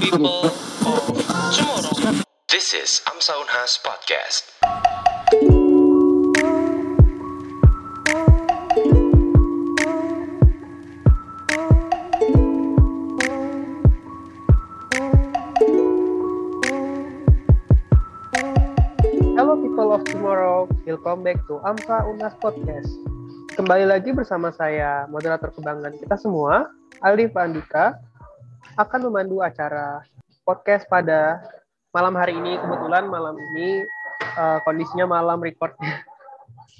people of tomorrow. This is Amsa Unhas Podcast. Hello people of tomorrow, welcome back to Amsa Unas Podcast. Kembali lagi bersama saya, moderator kebanggaan kita semua, Aldi Andika, akan memandu acara podcast pada malam hari ini. Kebetulan malam ini uh, kondisinya malam recordnya.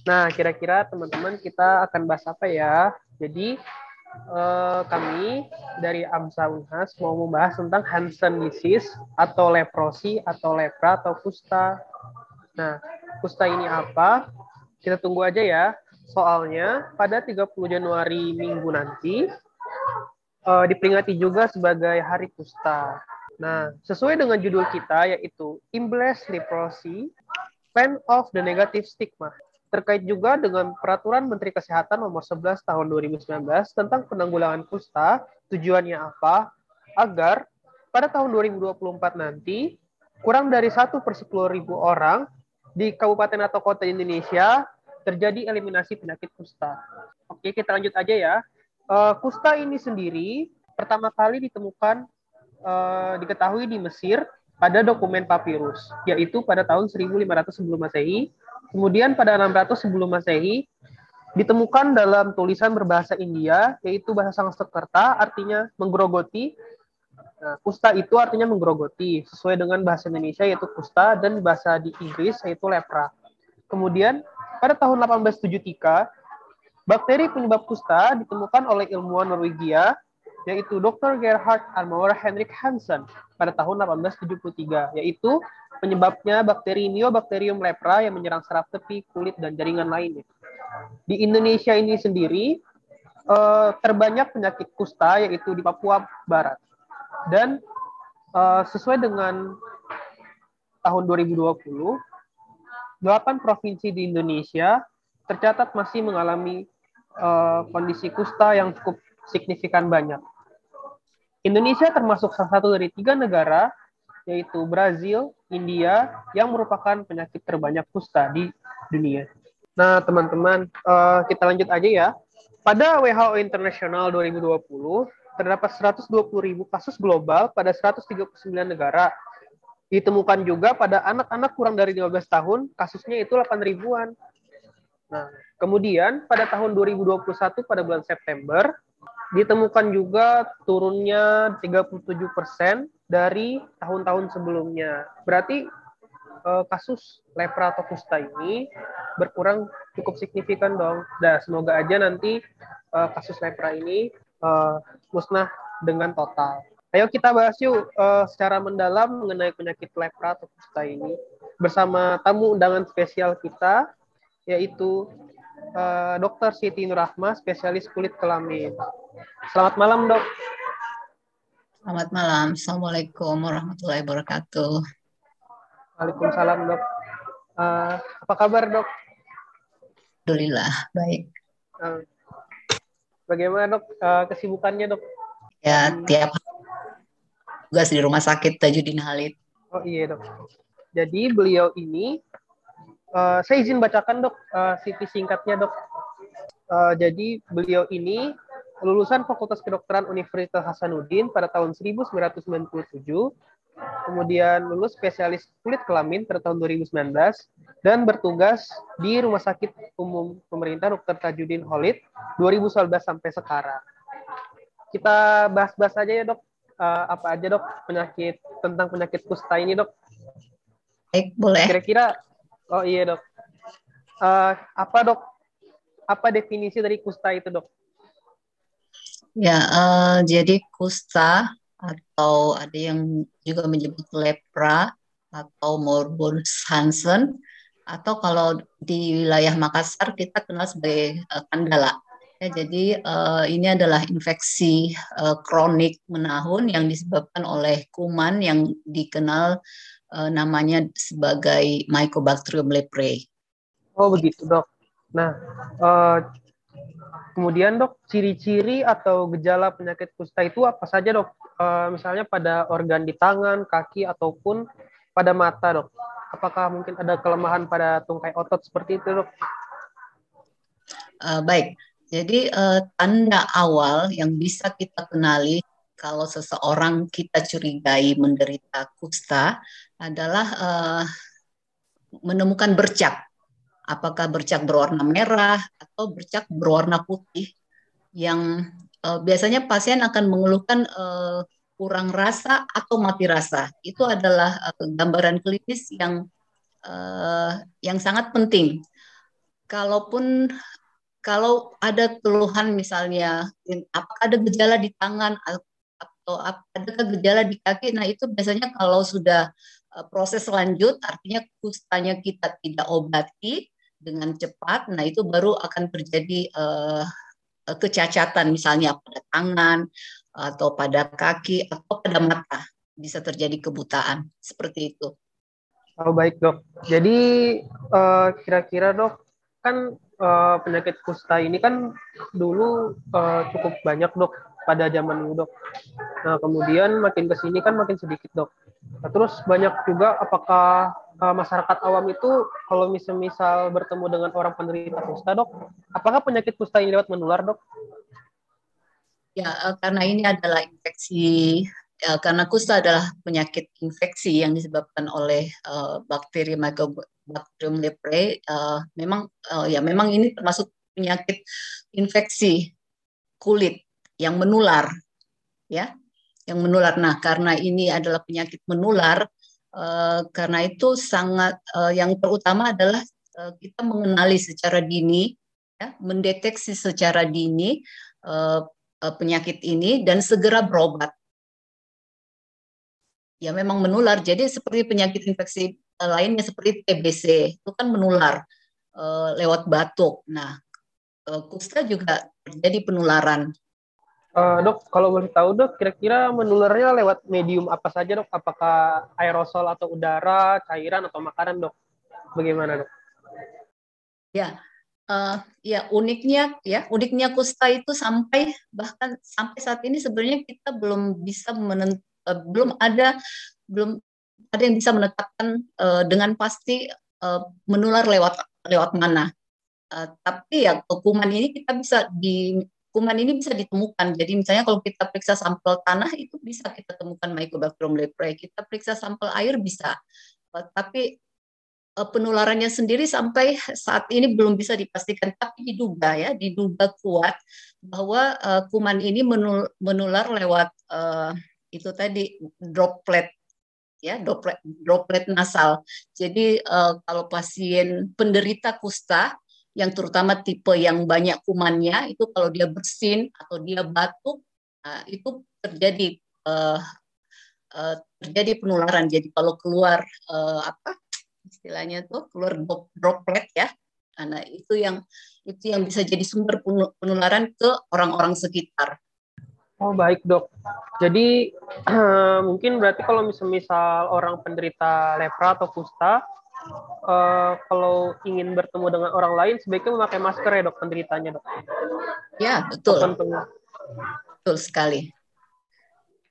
Nah, kira-kira teman-teman kita akan bahas apa ya? Jadi uh, kami dari AMSA Unhas mau membahas tentang Hansen disease atau leprosi atau lepra atau kusta. Nah, kusta ini apa? Kita tunggu aja ya. Soalnya pada 30 Januari minggu nanti uh, diperingati juga sebagai Hari Kusta. Nah, sesuai dengan judul kita yaitu Imbles Leprosy, Plan of the Negative Stigma. Terkait juga dengan Peraturan Menteri Kesehatan Nomor 11 Tahun 2019 tentang penanggulangan kusta, tujuannya apa? Agar pada tahun 2024 nanti kurang dari satu per 10 ribu orang di kabupaten atau kota Indonesia terjadi eliminasi penyakit kusta. Oke, kita lanjut aja ya. Uh, kusta ini sendiri pertama kali ditemukan uh, diketahui di Mesir pada dokumen papirus, yaitu pada tahun 1500 sebelum Masehi. Kemudian pada 600 sebelum Masehi ditemukan dalam tulisan berbahasa India, yaitu bahasa Sanskerta, artinya menggerogoti. Nah, kusta itu artinya menggerogoti, sesuai dengan bahasa Indonesia yaitu kusta dan bahasa di Inggris yaitu lepra. Kemudian pada tahun 1873, bakteri penyebab kusta ditemukan oleh ilmuwan Norwegia yaitu Dr. Gerhard Armauer Henrik Hansen pada tahun 1873, yaitu penyebabnya bakteri Mycobacterium lepra yang menyerang saraf tepi, kulit, dan jaringan lainnya. Di Indonesia ini sendiri, eh, terbanyak penyakit kusta yaitu di Papua Barat. Dan eh, sesuai dengan tahun 2020, 8 provinsi di Indonesia tercatat masih mengalami uh, kondisi kusta yang cukup signifikan banyak. Indonesia termasuk salah satu dari tiga negara, yaitu Brazil, India, yang merupakan penyakit terbanyak kusta di dunia. Nah, teman-teman, uh, kita lanjut aja ya. Pada WHO Internasional 2020, terdapat 120 ribu kasus global pada 139 negara. Ditemukan juga pada anak-anak kurang dari 15 tahun, kasusnya itu 8 ribuan. Nah, kemudian pada tahun 2021 pada bulan September, ditemukan juga turunnya 37 persen dari tahun-tahun sebelumnya. Berarti eh, kasus lepra atau kusta ini berkurang cukup signifikan dong. Nah, semoga aja nanti eh, kasus lepra ini eh, musnah dengan total. Ayo kita bahas yuk secara mendalam mengenai penyakit lepra atau kusta ini bersama tamu undangan spesial kita yaitu uh, Dr. Siti Nurrahma, spesialis kulit kelamin. Selamat malam, Dok. Selamat malam. Assalamualaikum warahmatullahi wabarakatuh. Waalaikumsalam, Dok. Uh, apa kabar, Dok? Alhamdulillah, baik. Uh, bagaimana, Dok, uh, kesibukannya, Dok? Ya, tiap tugas di rumah sakit Tajudin Halid. Oh iya, Dok. Jadi beliau ini uh, saya izin bacakan, Dok, uh, CV singkatnya, Dok. Uh, jadi beliau ini lulusan Fakultas Kedokteran Universitas Hasanuddin pada tahun 1997, kemudian lulus spesialis kulit kelamin pada tahun 2019, dan bertugas di Rumah Sakit Umum Pemerintah Dr. Tajudin Holid 2019 sampai sekarang. Kita bahas-bahas aja ya dok, uh, apa aja dok penyakit tentang penyakit kusta ini dok? Baik, boleh. Kira-kira, oh iya dok, uh, apa dok? Apa definisi dari kusta itu dok? Ya, uh, jadi kusta atau ada yang juga menyebut lepra atau morbus Hansen atau kalau di wilayah Makassar kita kenal sebagai uh, kandala. Ya, jadi uh, ini adalah infeksi uh, kronik menahun yang disebabkan oleh kuman yang dikenal uh, namanya sebagai Mycobacterium leprae. Oh begitu dok. Nah, uh, Kemudian dok, ciri-ciri atau gejala penyakit kusta itu apa saja dok? E, misalnya pada organ di tangan, kaki, ataupun pada mata dok. Apakah mungkin ada kelemahan pada tungkai otot seperti itu dok? Uh, baik, jadi uh, tanda awal yang bisa kita kenali kalau seseorang kita curigai menderita kusta adalah uh, menemukan bercak apakah bercak berwarna merah atau bercak berwarna putih yang uh, biasanya pasien akan mengeluhkan uh, kurang rasa atau mati rasa. Itu adalah uh, gambaran klinis yang uh, yang sangat penting. Kalaupun kalau ada keluhan misalnya apakah ada gejala di tangan atau adakah gejala di kaki, nah itu biasanya kalau sudah proses lanjut artinya kustanya kita tidak obati dengan cepat, nah itu baru akan terjadi uh, kecacatan misalnya pada tangan atau pada kaki atau pada mata bisa terjadi kebutaan seperti itu. Oh baik dok. Jadi uh, kira-kira dok kan uh, penyakit kusta ini kan dulu uh, cukup banyak dok pada zaman dulu dok. Nah kemudian makin ke sini kan makin sedikit dok. Nah, terus banyak juga apakah uh, masyarakat awam itu kalau misal misal bertemu dengan orang penderita kusta dok, apakah penyakit kusta ini lewat menular dok? Ya uh, karena ini adalah infeksi uh, karena kusta adalah penyakit infeksi yang disebabkan oleh uh, bakteri Mycobacterium leprae. Uh, memang uh, ya memang ini termasuk penyakit infeksi kulit yang menular, ya, yang menular. Nah karena ini adalah penyakit menular, Eh, karena itu sangat uh, yang terutama adalah uh, kita mengenali secara dini, ya, mendeteksi secara dini uh, uh, penyakit ini dan segera berobat. Ya memang menular. Jadi seperti penyakit infeksi lainnya seperti TBC itu kan menular uh, lewat batuk. Nah, uh, kusta juga terjadi penularan Uh, dok, kalau boleh tahu dok, kira-kira menularnya lewat medium apa saja dok? Apakah aerosol atau udara, cairan atau makanan dok? Bagaimana dok? Ya, uh, ya uniknya ya uniknya kusta itu sampai bahkan sampai saat ini sebenarnya kita belum bisa menent, uh, belum ada belum ada yang bisa menetapkan uh, dengan pasti uh, menular lewat lewat mana. Uh, tapi ya kuman ini kita bisa di kuman ini bisa ditemukan. Jadi misalnya kalau kita periksa sampel tanah itu bisa kita temukan Mycobacterium leprae. Kita periksa sampel air bisa. Eh, tapi eh, penularannya sendiri sampai saat ini belum bisa dipastikan. Tapi diduga ya, diduga kuat bahwa uh, kuman ini menular lewat itu tadi droplet ya droplet droplet nasal. Jadi kalau pasien penderita kusta yang terutama tipe yang banyak kumannya itu kalau dia bersin atau dia batuk nah, itu terjadi uh, uh, terjadi penularan. Jadi kalau keluar uh, apa istilahnya tuh keluar droplet ya, nah itu yang itu yang bisa jadi sumber penularan ke orang-orang sekitar. Oh baik dok. Jadi mungkin berarti kalau misal, misal orang penderita lepra atau kusta uh, kalau ingin bertemu dengan orang lain sebaiknya memakai masker ya dok penderitanya dok. Ya betul. Betul sekali.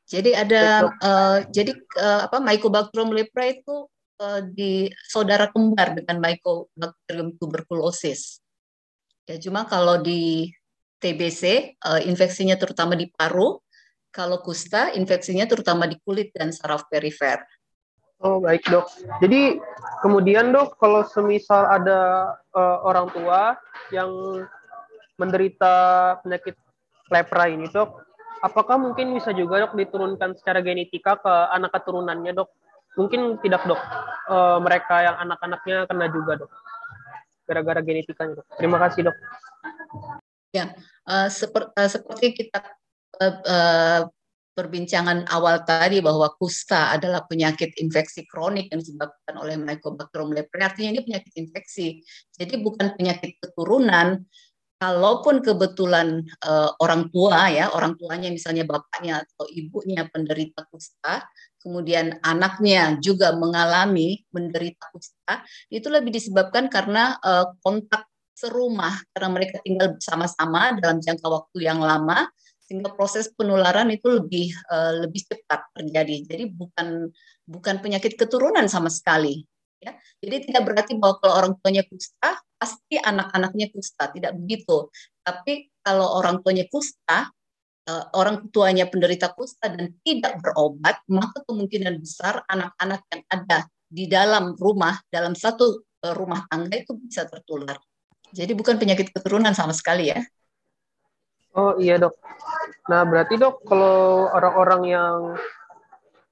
Jadi ada uh, jadi uh, apa Mycobacterium leprae itu uh, di saudara kembar dengan Mycobacterium tuberculosis. Ya cuma kalau di TBC uh, infeksinya terutama di paru, kalau kusta infeksinya terutama di kulit dan saraf perifer. Oh baik dok. Jadi kemudian dok, kalau semisal ada uh, orang tua yang menderita penyakit lepra ini dok, apakah mungkin bisa juga dok diturunkan secara genetika ke anak keturunannya dok? Mungkin tidak dok. Uh, mereka yang anak-anaknya kena juga dok. Gara-gara genetikanya dok. Terima kasih dok. Ya, uh, seper, uh, seperti kita uh, uh, perbincangan awal tadi bahwa kusta adalah penyakit infeksi kronik yang disebabkan oleh Mycobacterium leprae, artinya ini penyakit infeksi. Jadi bukan penyakit keturunan. Kalaupun kebetulan uh, orang tua ya, orang tuanya misalnya bapaknya atau ibunya penderita kusta, kemudian anaknya juga mengalami menderita kusta, itu lebih disebabkan karena uh, kontak serumah karena mereka tinggal bersama-sama dalam jangka waktu yang lama sehingga proses penularan itu lebih uh, lebih cepat terjadi. Jadi bukan bukan penyakit keturunan sama sekali. Ya. Jadi tidak berarti bahwa kalau orang tuanya kusta pasti anak-anaknya kusta, tidak begitu. Tapi kalau orang tuanya kusta, uh, orang tuanya penderita kusta dan tidak berobat, maka kemungkinan besar anak-anak yang ada di dalam rumah, dalam satu uh, rumah tangga itu bisa tertular. Jadi bukan penyakit keturunan sama sekali ya. Oh iya dok. Nah berarti dok kalau orang-orang yang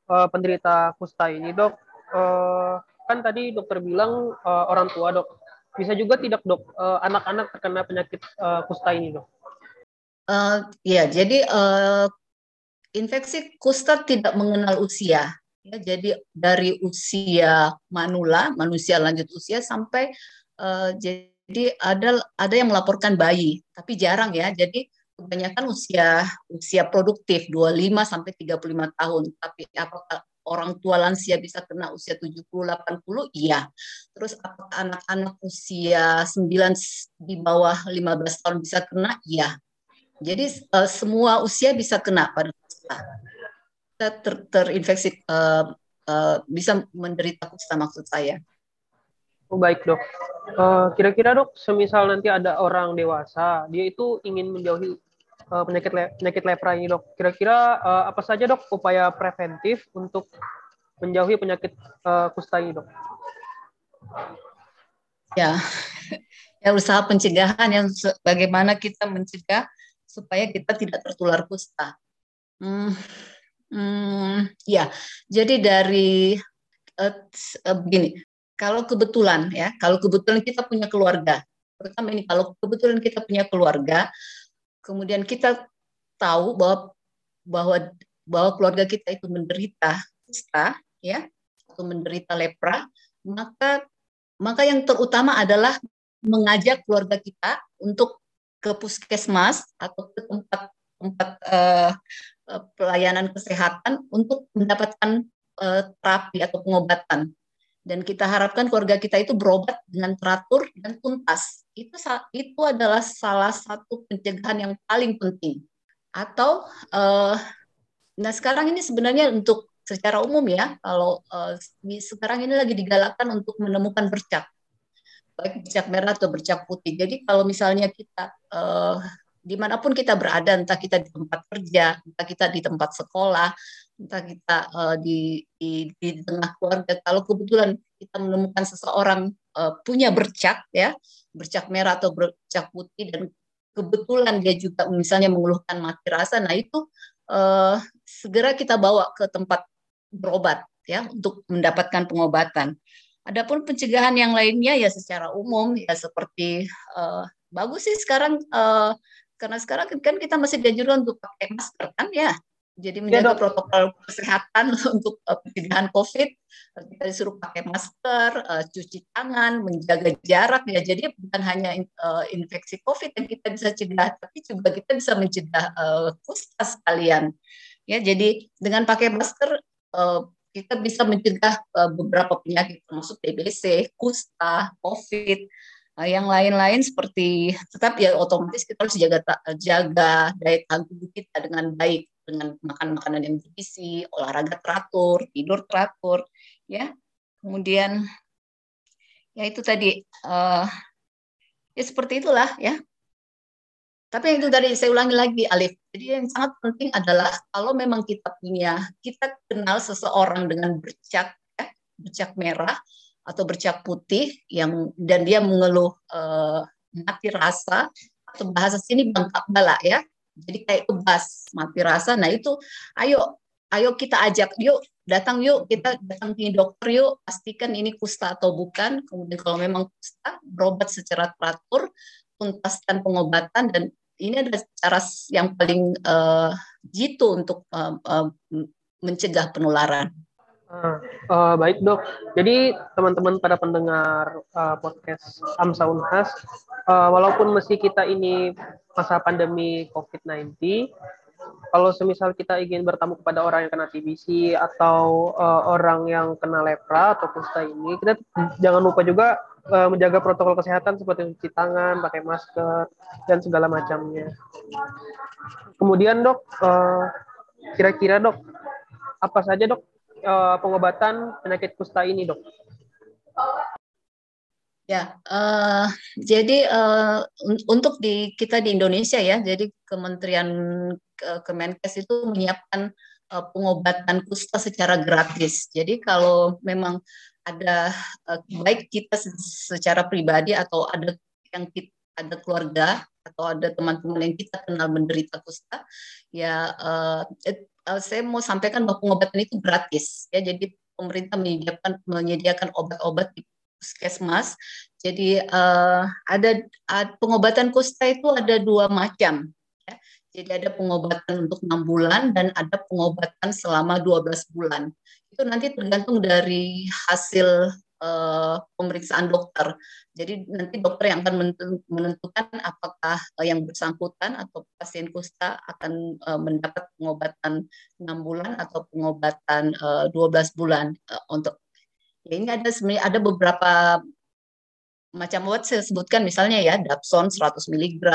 uh, penderita kusta ini dok, uh, kan tadi dokter bilang uh, orang tua dok. Bisa juga tidak dok anak-anak uh, terkena penyakit uh, kusta ini dok? Uh, ya jadi uh, infeksi kusta tidak mengenal usia. Ya, jadi dari usia manula, manusia lanjut usia sampai uh, jadi ada ada yang melaporkan bayi, tapi jarang ya. Jadi kebanyakan usia usia produktif 25 sampai 35 tahun. Tapi apakah orang tua lansia bisa kena usia 70 80? Iya. Terus apakah anak-anak usia 9 di bawah 15 tahun bisa kena? Iya. Jadi uh, semua usia bisa kena pada kusta. Ter, terinfeksi uh, uh, bisa menderita kusta maksud saya. Oh, baik dok. Kira-kira uh, dok, semisal nanti ada orang dewasa, dia itu ingin menjauhi uh, penyakit le penyakit lepra ini dok. Kira-kira uh, apa saja dok upaya preventif untuk menjauhi penyakit uh, kusta ini dok? Ya, ya usaha pencegahan yang bagaimana kita mencegah supaya kita tidak tertular kusta. Hmm, hmm, ya, jadi dari uh, begini, kalau kebetulan ya, kalau kebetulan kita punya keluarga, pertama ini kalau kebetulan kita punya keluarga, kemudian kita tahu bahwa bahwa bahwa keluarga kita itu menderita kusta ya atau menderita lepra maka maka yang terutama adalah mengajak keluarga kita untuk ke puskesmas atau ke tempat tempat uh, pelayanan kesehatan untuk mendapatkan uh, terapi atau pengobatan dan kita harapkan keluarga kita itu berobat dengan teratur dan tuntas. Itu itu adalah salah satu pencegahan yang paling penting. Atau uh, nah sekarang ini sebenarnya untuk secara umum ya, kalau uh, sekarang ini lagi digalakkan untuk menemukan bercak baik bercak merah atau bercak putih. Jadi kalau misalnya kita uh, di mana pun kita berada, entah kita di tempat kerja, entah kita di tempat sekolah, entah kita uh, di, di di tengah keluarga, kalau kebetulan kita menemukan seseorang uh, punya bercak ya, bercak merah atau bercak putih dan kebetulan dia juga misalnya mengeluhkan mati rasa, nah itu uh, segera kita bawa ke tempat berobat ya untuk mendapatkan pengobatan. Adapun pencegahan yang lainnya ya secara umum ya seperti uh, bagus sih sekarang uh, karena sekarang kan kita masih dianjurkan untuk pakai masker kan ya. Jadi iya, menjaga ya, protokol kesehatan untuk uh, pencegahan COVID, kita disuruh pakai masker, uh, cuci tangan, menjaga jarak ya. Jadi bukan hanya uh, infeksi COVID yang kita bisa cegah, tapi juga kita bisa mencegah uh, kusta sekalian. Ya, jadi dengan pakai masker uh, kita bisa mencegah uh, beberapa penyakit termasuk TBC, kusta, COVID Nah, yang lain-lain seperti tetap ya otomatis kita harus jaga jaga daya tahan tubuh kita dengan baik dengan makan makanan yang bergizi, olahraga teratur, tidur teratur, ya. Kemudian ya itu tadi uh, ya seperti itulah ya. Tapi itu tadi saya ulangi lagi Alif. Jadi yang sangat penting adalah kalau memang kita punya, kita kenal seseorang dengan bercak ya, bercak merah, atau bercak putih yang dan dia mengeluh uh, mati rasa atau bahasa sini bangkak bala ya jadi kayak kebas mati rasa nah itu ayo ayo kita ajak yuk datang yuk kita datang ke dokter yuk pastikan ini kusta atau bukan kemudian kalau memang kusta berobat secara teratur tuntaskan pengobatan dan ini adalah cara yang paling uh, jitu untuk uh, uh, mencegah penularan. Uh, uh, baik dok. Jadi teman-teman pada pendengar uh, podcast Amsa Unhas, uh, walaupun meski kita ini masa pandemi COVID-19, kalau semisal kita ingin bertamu kepada orang yang kena TBC atau uh, orang yang kena lepra atau kusta ini, kita jangan lupa juga uh, menjaga protokol kesehatan seperti cuci tangan, pakai masker dan segala macamnya. Kemudian dok, uh, kira-kira dok, apa saja dok uh, pengobatan penyakit kusta ini dok? Ya, uh, jadi uh, untuk di kita di Indonesia ya, jadi Kementerian Kemenkes itu menyiapkan uh, pengobatan kusta secara gratis. Jadi kalau memang ada uh, baik kita secara pribadi atau ada yang kita, ada keluarga atau ada teman-teman yang kita kenal menderita kusta, ya uh, saya mau sampaikan bahwa pengobatan itu gratis ya. Jadi pemerintah menyediakan menyediakan obat-obat di puskesmas. Jadi uh, ada uh, pengobatan kusta itu ada dua macam. Ya. Jadi ada pengobatan untuk enam bulan dan ada pengobatan selama 12 bulan. Itu nanti tergantung dari hasil uh, pemeriksaan dokter. Jadi nanti dokter yang akan menentukan apakah yang bersangkutan atau pasien kusta akan uh, mendapat pengobatan enam bulan atau pengobatan uh, 12 bulan uh, untuk Ya, ini ada sebenarnya ada beberapa macam obat saya sebutkan misalnya ya Dapson 100 mg,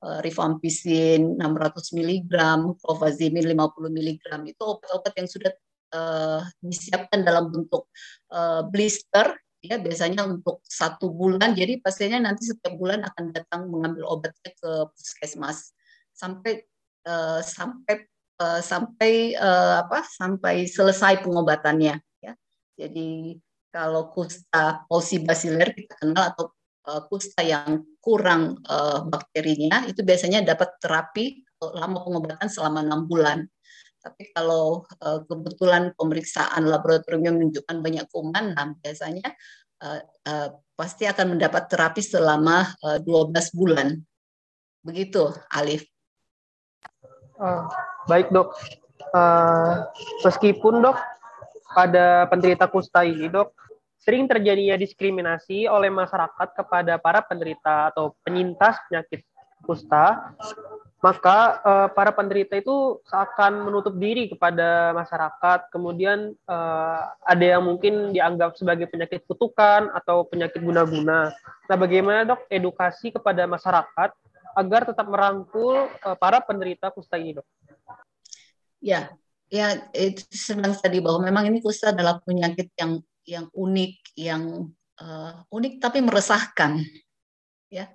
uh, Rifampicin 600 mg, Clofazimin 50 mg itu obat-obat yang sudah uh, disiapkan dalam bentuk uh, blister ya biasanya untuk satu bulan. Jadi pasiennya nanti setiap bulan akan datang mengambil obatnya ke puskesmas. Sampai uh, sampai uh, sampai uh, apa sampai selesai pengobatannya jadi kalau kusta basiler kita kenal atau uh, kusta yang kurang uh, bakterinya itu biasanya dapat terapi lama pengobatan selama enam bulan. Tapi kalau uh, kebetulan pemeriksaan laboratorium menunjukkan banyak kuman, nah biasanya uh, uh, pasti akan mendapat terapi selama uh, 12 bulan. Begitu, Alif. Uh, baik dok. Uh, meskipun dok pada penderita kusta ini, dok, sering terjadinya diskriminasi oleh masyarakat kepada para penderita atau penyintas penyakit kusta, maka uh, para penderita itu seakan menutup diri kepada masyarakat. Kemudian uh, ada yang mungkin dianggap sebagai penyakit kutukan atau penyakit guna-guna. Nah, bagaimana dok edukasi kepada masyarakat agar tetap merangkul uh, para penderita kusta ini, dok? Ya, ya itu senang tadi bahwa memang ini kusta adalah penyakit yang yang unik, yang uh, unik tapi meresahkan, ya.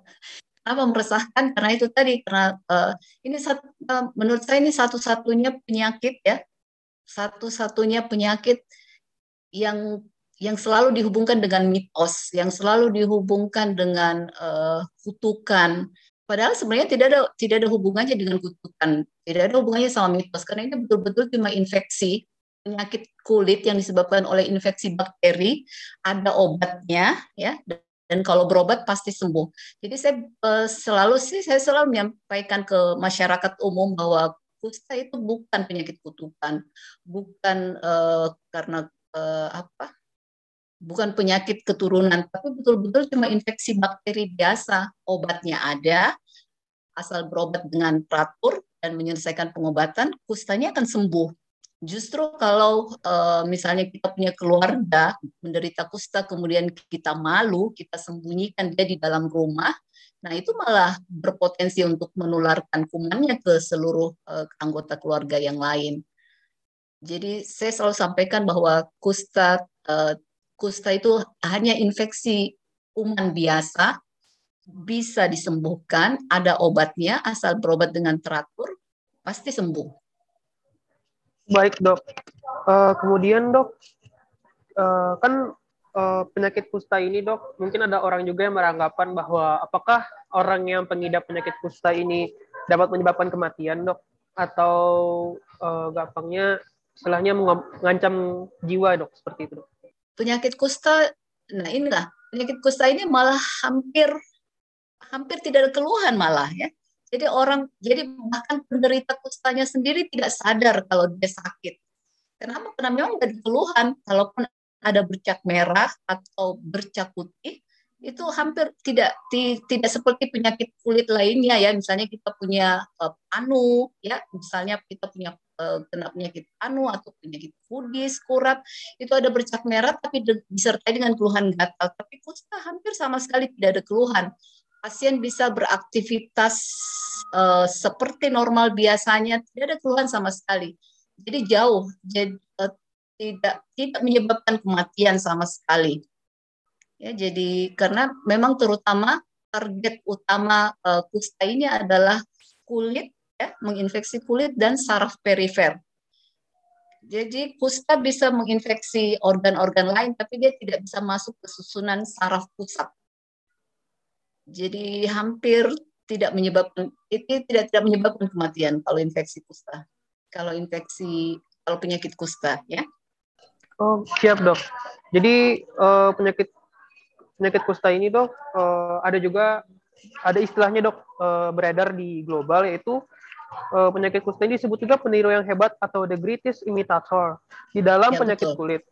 Apa meresahkan? Karena itu tadi karena uh, ini satu, uh, menurut saya ini satu-satunya penyakit ya, satu-satunya penyakit yang yang selalu dihubungkan dengan mitos, yang selalu dihubungkan dengan uh, kutukan, Padahal sebenarnya tidak ada tidak ada hubungannya dengan kutukan, tidak ada hubungannya sama mitos karena ini betul-betul cuma infeksi penyakit kulit yang disebabkan oleh infeksi bakteri, ada obatnya ya dan kalau berobat pasti sembuh. Jadi saya uh, selalu sih saya selalu menyampaikan ke masyarakat umum bahwa kusta itu bukan penyakit kutukan, bukan uh, karena uh, apa bukan penyakit keturunan, tapi betul-betul cuma infeksi bakteri biasa. Obatnya ada, asal berobat dengan teratur dan menyelesaikan pengobatan, kustanya akan sembuh. Justru kalau e, misalnya kita punya keluarga menderita kusta, kemudian kita malu, kita sembunyikan dia di dalam rumah, nah itu malah berpotensi untuk menularkan kumannya ke seluruh e, anggota keluarga yang lain. Jadi saya selalu sampaikan bahwa kusta e, kusta itu hanya infeksi kuman biasa, bisa disembuhkan, ada obatnya, asal berobat dengan teratur, pasti sembuh. Baik dok. Uh, kemudian dok, uh, kan uh, penyakit kusta ini dok, mungkin ada orang juga yang beranggapan bahwa apakah orang yang pengidap penyakit kusta ini dapat menyebabkan kematian dok? Atau uh, gampangnya, setelahnya mengancam jiwa dok, seperti itu dok? penyakit kusta, nah inilah penyakit kusta ini malah hampir hampir tidak ada keluhan malah ya. Jadi orang, jadi bahkan penderita kustanya sendiri tidak sadar kalau dia sakit. Kenapa? Karena memang ada keluhan. Kalaupun ada bercak merah atau bercak putih, itu hampir tidak ti, tidak seperti penyakit kulit lainnya ya misalnya kita punya uh, panu ya misalnya kita punya uh, kena penyakit panu atau penyakit kudis kurap itu ada bercak merah tapi disertai dengan keluhan gatal tapi kusta hampir sama sekali tidak ada keluhan pasien bisa beraktivitas uh, seperti normal biasanya tidak ada keluhan sama sekali jadi jauh jadi uh, tidak tidak menyebabkan kematian sama sekali Ya, jadi karena memang terutama target utama uh, kusta ini adalah kulit ya, menginfeksi kulit dan saraf perifer. Jadi kusta bisa menginfeksi organ-organ lain tapi dia tidak bisa masuk ke susunan saraf pusat. Jadi hampir tidak menyebabkan itu tidak tidak menyebabkan kematian kalau infeksi kusta. Kalau infeksi kalau penyakit kusta ya. Oh, siap, Dok. Jadi uh, penyakit penyakit kusta ini dok uh, ada juga ada istilahnya dok uh, beredar di global yaitu uh, penyakit kusta ini disebut juga peniru yang hebat atau the greatest imitator di dalam ya, penyakit betul. kulit.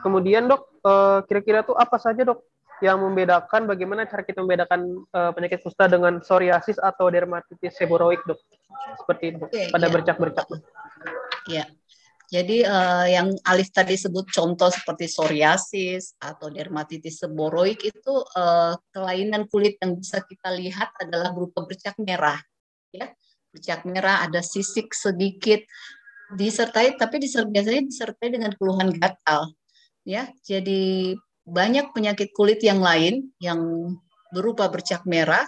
Kemudian dok kira-kira uh, tuh apa saja dok yang membedakan bagaimana cara kita membedakan uh, penyakit kusta dengan psoriasis atau dermatitis seborrheic dok seperti itu okay, pada bercak-bercak. Ya. Jadi uh, yang Alif tadi sebut contoh seperti psoriasis atau dermatitis seboroik itu uh, kelainan kulit yang bisa kita lihat adalah berupa bercak merah, ya bercak merah, ada sisik sedikit, disertai tapi disertai, biasanya disertai dengan keluhan gatal, ya. Jadi banyak penyakit kulit yang lain yang berupa bercak merah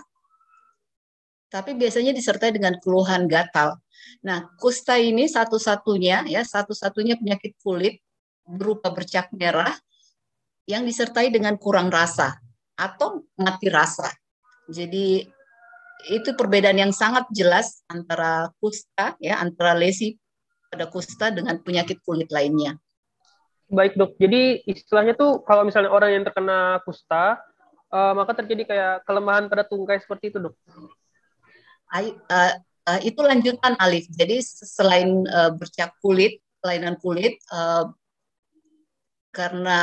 tapi biasanya disertai dengan keluhan gatal. Nah, kusta ini satu-satunya ya, satu-satunya penyakit kulit berupa bercak merah yang disertai dengan kurang rasa atau mati rasa. Jadi itu perbedaan yang sangat jelas antara kusta ya, antara lesi pada kusta dengan penyakit kulit lainnya. Baik, Dok. Jadi istilahnya tuh kalau misalnya orang yang terkena kusta, uh, maka terjadi kayak kelemahan pada tungkai seperti itu, Dok uh, uh, itu lanjutan Alif. Jadi selain uh, bercak kulit, kelainan kulit, uh, karena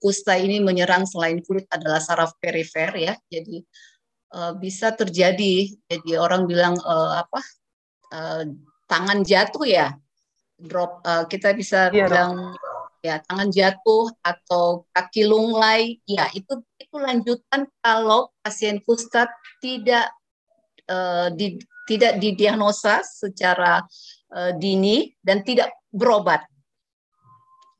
kusta ini menyerang selain kulit adalah saraf perifer ya, jadi uh, bisa terjadi. Jadi orang bilang uh, apa? Uh, tangan jatuh ya, drop. Uh, kita bisa yeah, bilang ya tangan jatuh atau kaki lunglai. Ya itu itu lanjutan kalau pasien kusta tidak uh, di, tidak didiagnosa secara uh, dini dan tidak berobat.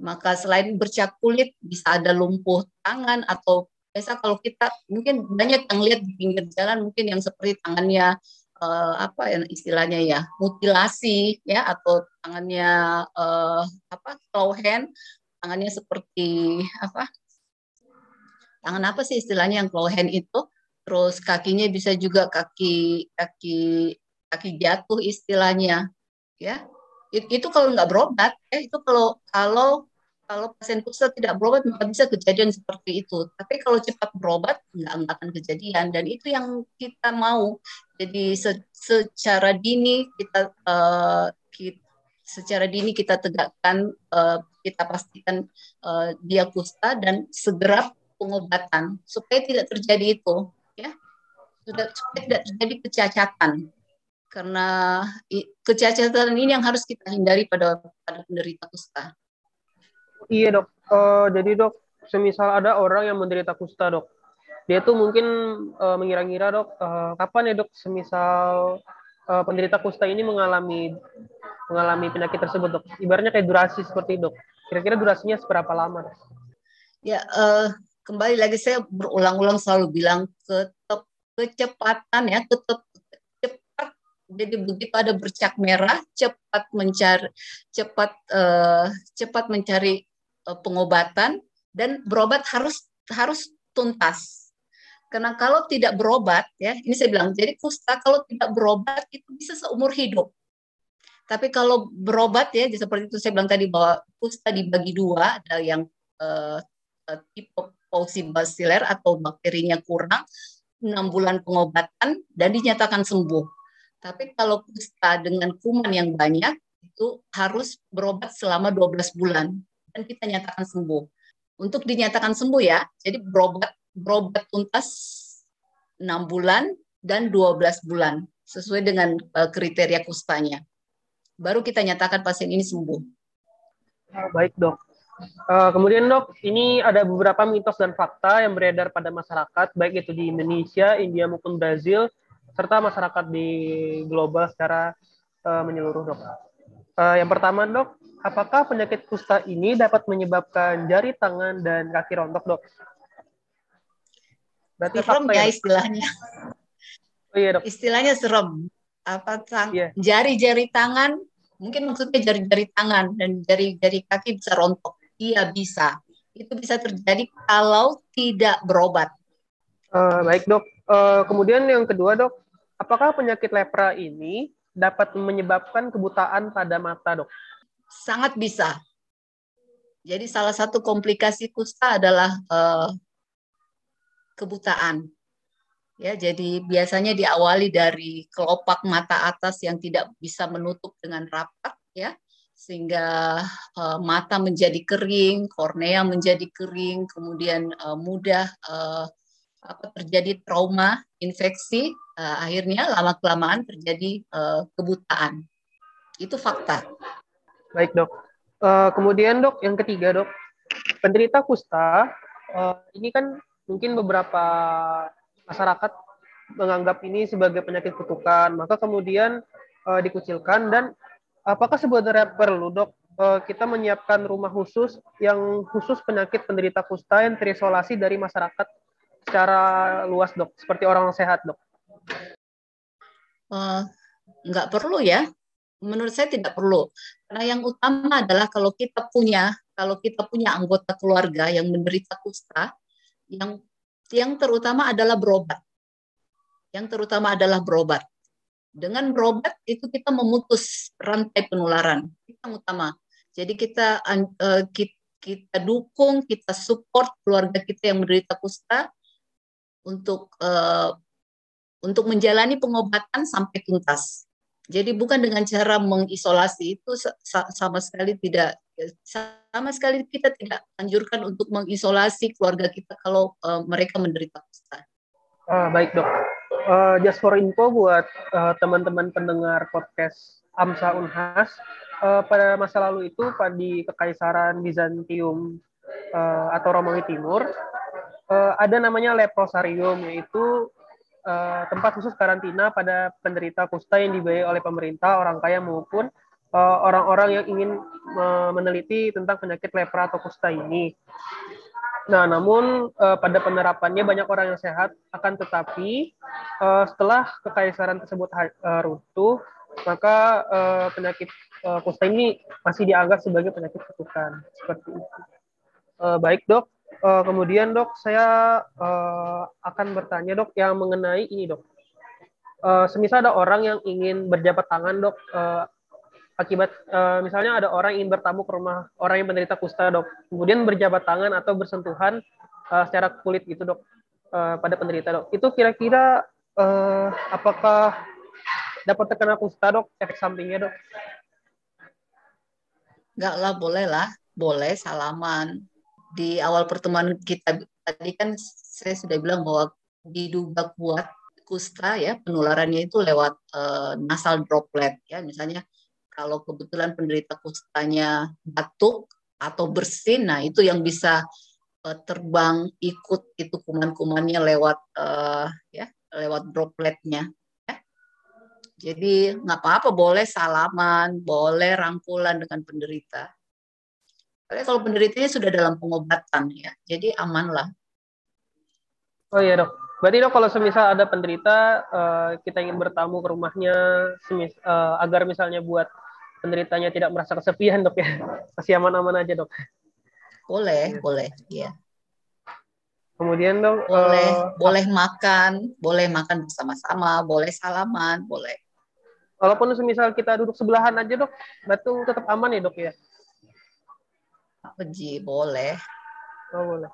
Maka selain bercak kulit bisa ada lumpuh tangan atau biasa kalau kita mungkin banyak yang lihat di pinggir jalan mungkin yang seperti tangannya uh, apa ya istilahnya ya mutilasi ya atau tangannya uh, apa claw hand tangannya seperti apa? Tangan apa sih istilahnya yang claw hand itu? Terus kakinya bisa juga kaki kaki kaki jatuh istilahnya ya. Itu kalau nggak berobat ya itu kalau kalau kalau pasien kusta tidak berobat maka bisa kejadian seperti itu. Tapi kalau cepat berobat nggak akan kejadian. Dan itu yang kita mau. Jadi se, secara dini kita, uh, kita secara dini kita tegakkan uh, kita pastikan uh, dia kusta dan segera pengobatan supaya tidak terjadi itu sudah tidak terjadi kecacatan. Karena kecacatan ini yang harus kita hindari pada pada penderita kusta. Iya dok. Uh, jadi dok, semisal ada orang yang menderita kusta dok, dia tuh mungkin uh, mengira-ngira dok, uh, kapan ya dok, semisal uh, penderita kusta ini mengalami mengalami penyakit tersebut dok. Ibaratnya kayak durasi seperti dok. Kira-kira durasinya seberapa lama dok? Ya, uh, kembali lagi saya berulang-ulang selalu bilang tetap kecepatan ya tetap cepat jadi begitu ada bercak merah cepat mencari cepat uh, cepat mencari pengobatan dan berobat harus harus tuntas. Karena kalau tidak berobat ya ini saya bilang jadi kusta kalau tidak berobat itu bisa seumur hidup. Tapi kalau berobat ya seperti itu saya bilang tadi bahwa kusta dibagi dua ada yang uh, tipe paucibaciller atau bakterinya kurang enam bulan pengobatan dan dinyatakan sembuh. Tapi kalau kusta dengan kuman yang banyak itu harus berobat selama 12 bulan dan kita nyatakan sembuh. Untuk dinyatakan sembuh ya, jadi berobat berobat tuntas 6 bulan dan 12 bulan sesuai dengan uh, kriteria kustanya. Baru kita nyatakan pasien ini sembuh. Oh, baik dok. Uh, kemudian dok, ini ada beberapa mitos dan fakta yang beredar pada masyarakat, baik itu di Indonesia, India maupun Brazil, serta masyarakat di global secara uh, menyeluruh dok. Uh, yang pertama dok, apakah penyakit kusta ini dapat menyebabkan jari tangan dan kaki rontok dok? Berarti serem ya, ya istilahnya. Oh iya dok. Istilahnya serem. Apa yeah. jari-jari tangan, mungkin maksudnya jari-jari tangan dan jari-jari kaki bisa rontok. Iya bisa. Itu bisa terjadi kalau tidak berobat. Uh, baik dok. Uh, kemudian yang kedua dok, apakah penyakit lepra ini dapat menyebabkan kebutaan pada mata dok? Sangat bisa. Jadi salah satu komplikasi kusta adalah uh, kebutaan. Ya, jadi biasanya diawali dari kelopak mata atas yang tidak bisa menutup dengan rapat, ya, sehingga uh, mata menjadi kering, kornea menjadi kering, kemudian uh, mudah uh, apa terjadi trauma, infeksi, uh, akhirnya lama kelamaan terjadi uh, kebutaan. Itu fakta. Baik dok. Uh, kemudian dok, yang ketiga dok, penderita kusta uh, ini kan mungkin beberapa masyarakat menganggap ini sebagai penyakit kutukan, maka kemudian uh, dikucilkan dan apakah sebenarnya perlu dok kita menyiapkan rumah khusus yang khusus penyakit penderita kusta yang terisolasi dari masyarakat secara luas dok, seperti orang sehat dok? Uh, perlu ya, menurut saya tidak perlu. Karena yang utama adalah kalau kita punya kalau kita punya anggota keluarga yang menderita kusta, yang yang terutama adalah berobat. Yang terutama adalah berobat. Dengan berobat itu kita memutus rantai penularan. Itu yang utama. Jadi kita uh, kita, kita dukung, kita support keluarga kita yang menderita kusta untuk uh, untuk menjalani pengobatan sampai tuntas. Jadi bukan dengan cara mengisolasi itu sama sekali tidak sama sekali kita tidak anjurkan untuk mengisolasi keluarga kita kalau uh, mereka menderita kusta. Uh, baik dok. Uh, just for info buat uh, teman-teman pendengar podcast Amsa Unhas, uh, pada masa lalu itu pada di Kekaisaran Bizantium uh, atau Romawi Timur uh, ada namanya leprosarium yaitu uh, tempat khusus karantina pada penderita kusta yang dibayar oleh pemerintah orang kaya maupun Eh, orang-orang uh, yang ingin uh, meneliti tentang penyakit lepra atau kusta ini. Nah, namun uh, pada penerapannya banyak orang yang sehat, akan tetapi uh, setelah kekaisaran tersebut uh, runtuh, maka uh, penyakit uh, kusta ini masih dianggap sebagai penyakit kutukan seperti itu. Uh, baik dok, uh, kemudian dok saya uh, akan bertanya dok yang mengenai ini dok. Uh, semisal ada orang yang ingin berjabat tangan dok uh, akibat uh, misalnya ada orang ingin bertamu ke rumah orang yang menderita kusta dok. Kemudian berjabat tangan atau bersentuhan uh, secara kulit gitu dok uh, pada penderita dok. Itu kira-kira uh, apakah dapat terkena kusta dok efek sampingnya dok? Enggak lah boleh lah. Boleh salaman di awal pertemuan kita tadi kan saya sudah bilang bahwa diduga kuat kusta ya penularannya itu lewat uh, nasal droplet ya misalnya kalau kebetulan penderita kustanya batuk atau bersin, nah itu yang bisa uh, terbang ikut itu kuman-kumannya lewat uh, ya lewat dropletnya. Ya. Jadi nggak apa-apa, boleh salaman, boleh rangkulan dengan penderita. Tapi kalau penderitanya sudah dalam pengobatan ya, jadi aman lah. Oh iya dok. Berarti dok kalau semisal ada penderita uh, kita ingin bertamu ke rumahnya semis, uh, agar misalnya buat penderitanya tidak merasa kesepian dok ya. Masih aman-aman aja dok. Boleh boleh ya kemudian dok boleh uh, boleh makan boleh makan bersama-sama boleh salaman boleh. Walaupun semisal kita duduk sebelahan aja dok batu tetap aman ya dok ya Ji, boleh oh boleh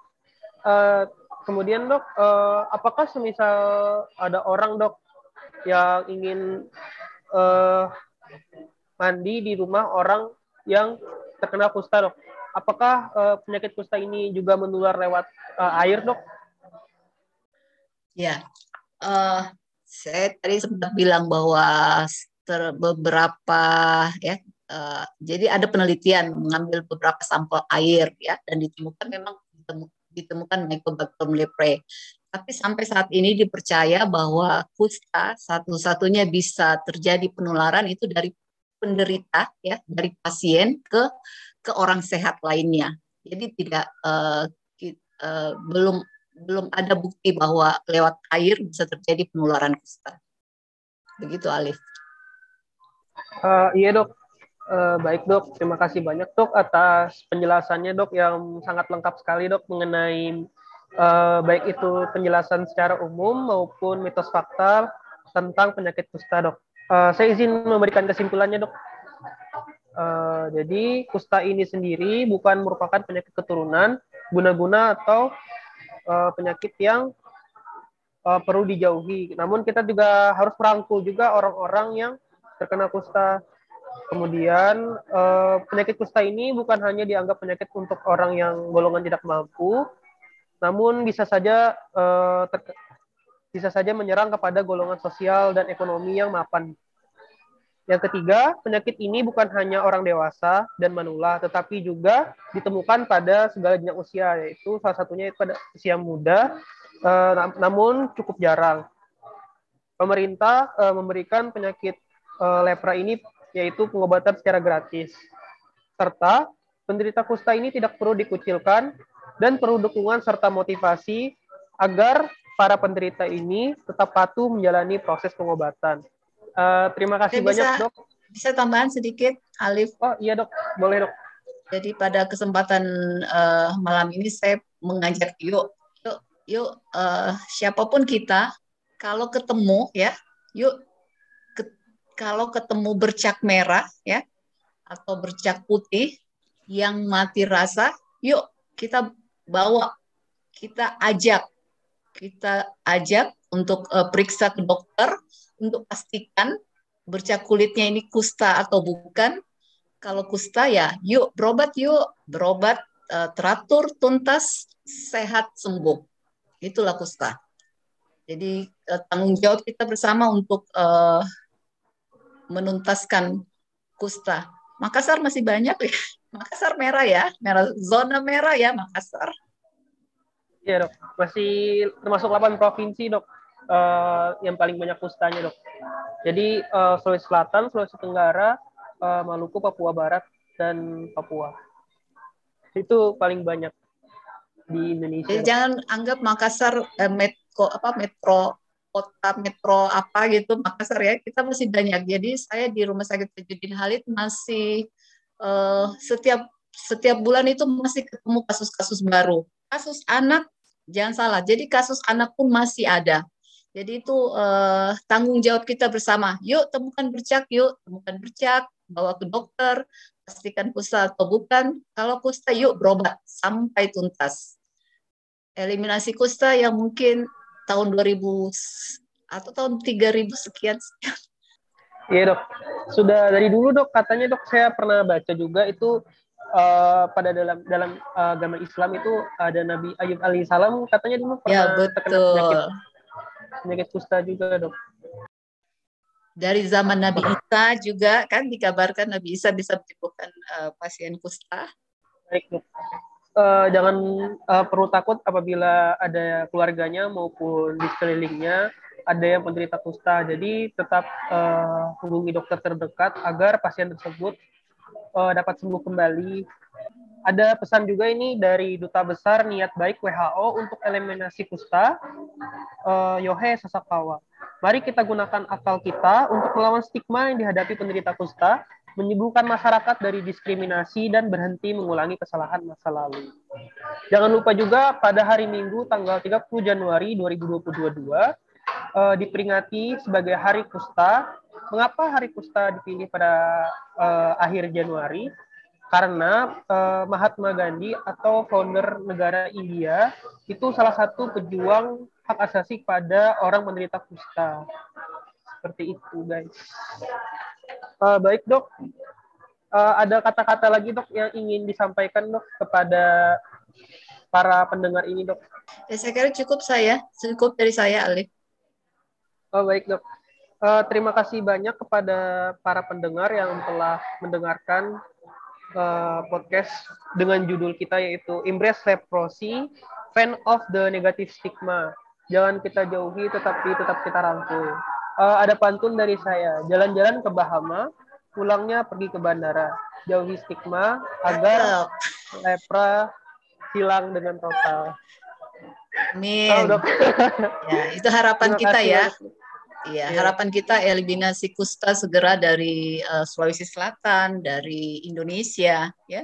uh, kemudian dok uh, apakah semisal ada orang dok yang ingin uh, mandi di rumah orang yang terkena kusta dok. Apakah uh, penyakit kusta ini juga menular lewat uh, air dok? Ya, uh, saya tadi sempat bilang bahwa beberapa ya, uh, jadi ada penelitian mengambil beberapa sampel air ya dan ditemukan memang ditemukan Mycobacterium leprae. Tapi sampai saat ini dipercaya bahwa kusta satu-satunya bisa terjadi penularan itu dari penderita ya dari pasien ke ke orang sehat lainnya. Jadi tidak uh, uh, belum belum ada bukti bahwa lewat air bisa terjadi penularan kusta. Begitu Alif. Uh, iya dok, uh, baik dok. Terima kasih banyak dok atas penjelasannya dok yang sangat lengkap sekali dok mengenai uh, baik itu penjelasan secara umum maupun mitos fakta tentang penyakit kusta dok. Uh, saya izin memberikan kesimpulannya dok. Uh, jadi kusta ini sendiri bukan merupakan penyakit keturunan, guna-guna atau uh, penyakit yang uh, perlu dijauhi. Namun kita juga harus merangkul juga orang-orang yang terkena kusta. Kemudian uh, penyakit kusta ini bukan hanya dianggap penyakit untuk orang yang golongan tidak mampu, namun bisa saja uh, bisa saja menyerang kepada golongan sosial dan ekonomi yang mapan. Yang ketiga, penyakit ini bukan hanya orang dewasa dan manula, tetapi juga ditemukan pada segala jenjang usia, yaitu salah satunya pada usia muda, eh, namun cukup jarang. Pemerintah eh, memberikan penyakit eh, lepra ini yaitu pengobatan secara gratis, serta penderita kusta ini tidak perlu dikucilkan dan perlu dukungan serta motivasi agar para penderita ini tetap patuh menjalani proses pengobatan. Uh, terima kasih banyak dok. Bisa tambahan sedikit, Alif? Oh iya dok, boleh dok. Jadi pada kesempatan uh, malam ini saya mengajak yuk, yuk, yuk uh, siapa pun kita, kalau ketemu ya, yuk kalau ketemu bercak merah ya, atau bercak putih yang mati rasa, yuk kita bawa, kita ajak, kita ajak untuk uh, periksa ke dokter untuk pastikan bercak kulitnya ini kusta atau bukan. Kalau kusta ya, yuk berobat yuk, berobat uh, teratur, tuntas, sehat, sembuh. Itulah kusta. Jadi uh, tanggung jawab kita bersama untuk uh, menuntaskan kusta. Makassar masih banyak ya. Makassar merah ya, merah zona merah ya Makassar. Iya dok, masih termasuk 8 provinsi dok uh, yang paling banyak kustanya dok. Jadi uh, Sulawesi Selatan, Sulawesi Tenggara, uh, Maluku, Papua Barat, dan Papua. Itu paling banyak di Indonesia. Jadi jangan anggap Makassar eh, metro apa metro kota metro apa gitu Makassar ya kita masih banyak. Jadi saya di Rumah Sakit Tajudin Halid masih uh, setiap setiap bulan itu masih ketemu kasus-kasus baru. Kasus anak jangan salah. Jadi kasus anak pun masih ada. Jadi itu uh, tanggung jawab kita bersama. Yuk temukan bercak, yuk temukan bercak, bawa ke dokter, pastikan kusta atau bukan. Kalau kusta, yuk berobat sampai tuntas. Eliminasi kusta yang mungkin tahun 2000 atau tahun 3000 sekian sekian. Iya dok, sudah dari dulu dok katanya dok saya pernah baca juga itu uh, pada dalam dalam uh, agama Islam itu ada Nabi Ayub alaihissalam katanya dulu pernah ya, betul. terkena penyakit penyakit kusta juga dok. Dari zaman Nabi Isa juga kan dikabarkan Nabi Isa bisa menyembuhkan uh, pasien kusta. Baik dok. Uh, jangan uh, perlu takut apabila ada keluarganya maupun di sekelilingnya ada yang penderita kusta. Jadi tetap uh, hubungi dokter terdekat agar pasien tersebut uh, dapat sembuh kembali ada pesan juga ini dari Duta Besar Niat Baik WHO untuk eliminasi kusta, uh, Yohe Sasakawa. Mari kita gunakan akal kita untuk melawan stigma yang dihadapi penderita kusta, menyembuhkan masyarakat dari diskriminasi dan berhenti mengulangi kesalahan masa lalu. Jangan lupa juga pada hari Minggu tanggal 30 Januari 2022 uh, diperingati sebagai Hari Kusta. Mengapa Hari Kusta dipilih pada uh, akhir Januari? karena uh, Mahatma Gandhi atau founder negara India itu salah satu pejuang hak asasi pada orang menderita kusta. Seperti itu, guys. Uh, baik, Dok. Uh, ada kata-kata lagi, Dok, yang ingin disampaikan, Dok, kepada para pendengar ini dok? Ya, saya kira cukup saya, cukup dari saya Alif. Oh baik dok. Uh, terima kasih banyak kepada para pendengar yang telah mendengarkan uh, podcast dengan judul kita yaitu Embrace Leprosy, Fan of the Negative Stigma. Jangan kita jauhi, tetapi tetap kita rangkul. Uh, ada pantun dari saya, jalan-jalan ke Bahama, pulangnya pergi ke bandara. Jauhi stigma agar lepra hilang dengan total. Amin. Oh, dok. ya, itu harapan Terima kita ya. Iya, ya. harapan kita eliminasi kusta segera dari uh, Sulawesi Selatan, dari Indonesia, ya.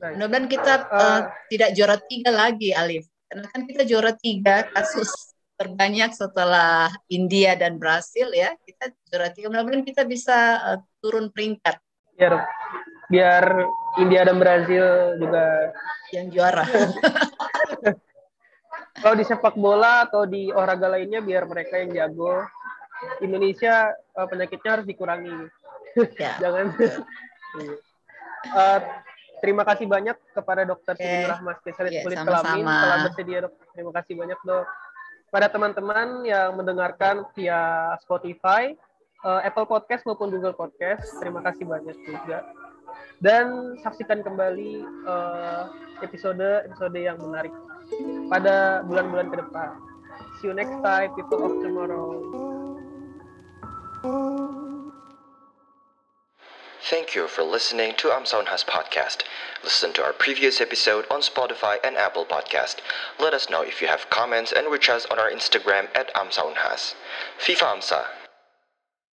Mudah-mudahan kita uh, tidak juara tiga lagi, Alif. Karena kan kita juara tiga kasus terbanyak setelah India dan Brasil ya. Kita juara tiga. Mudah-mudahan kita bisa uh, turun peringkat. Biar biar India dan Brasil juga yang juara. Kalau di sepak bola atau di olahraga lainnya biar mereka yang jago. Indonesia uh, penyakitnya harus dikurangi. Ya. Jangan. uh, terima kasih banyak kepada Dokter okay. Siti Rahmat spesialis yeah, kulit kelamin telah bersedia dok. Terima kasih banyak dok. Pada teman-teman yang mendengarkan via Spotify, uh, Apple Podcast maupun Google Podcast, terima kasih banyak juga. Dan saksikan kembali uh, episode episode yang menarik pada bulan-bulan ke depan. See you next time, people of tomorrow. Thank you for listening to Amsaunhas podcast. Listen to our previous episode on Spotify and Apple Podcast. Let us know if you have comments and reach us on our Instagram at Amsaunhas. FIFA Amsa,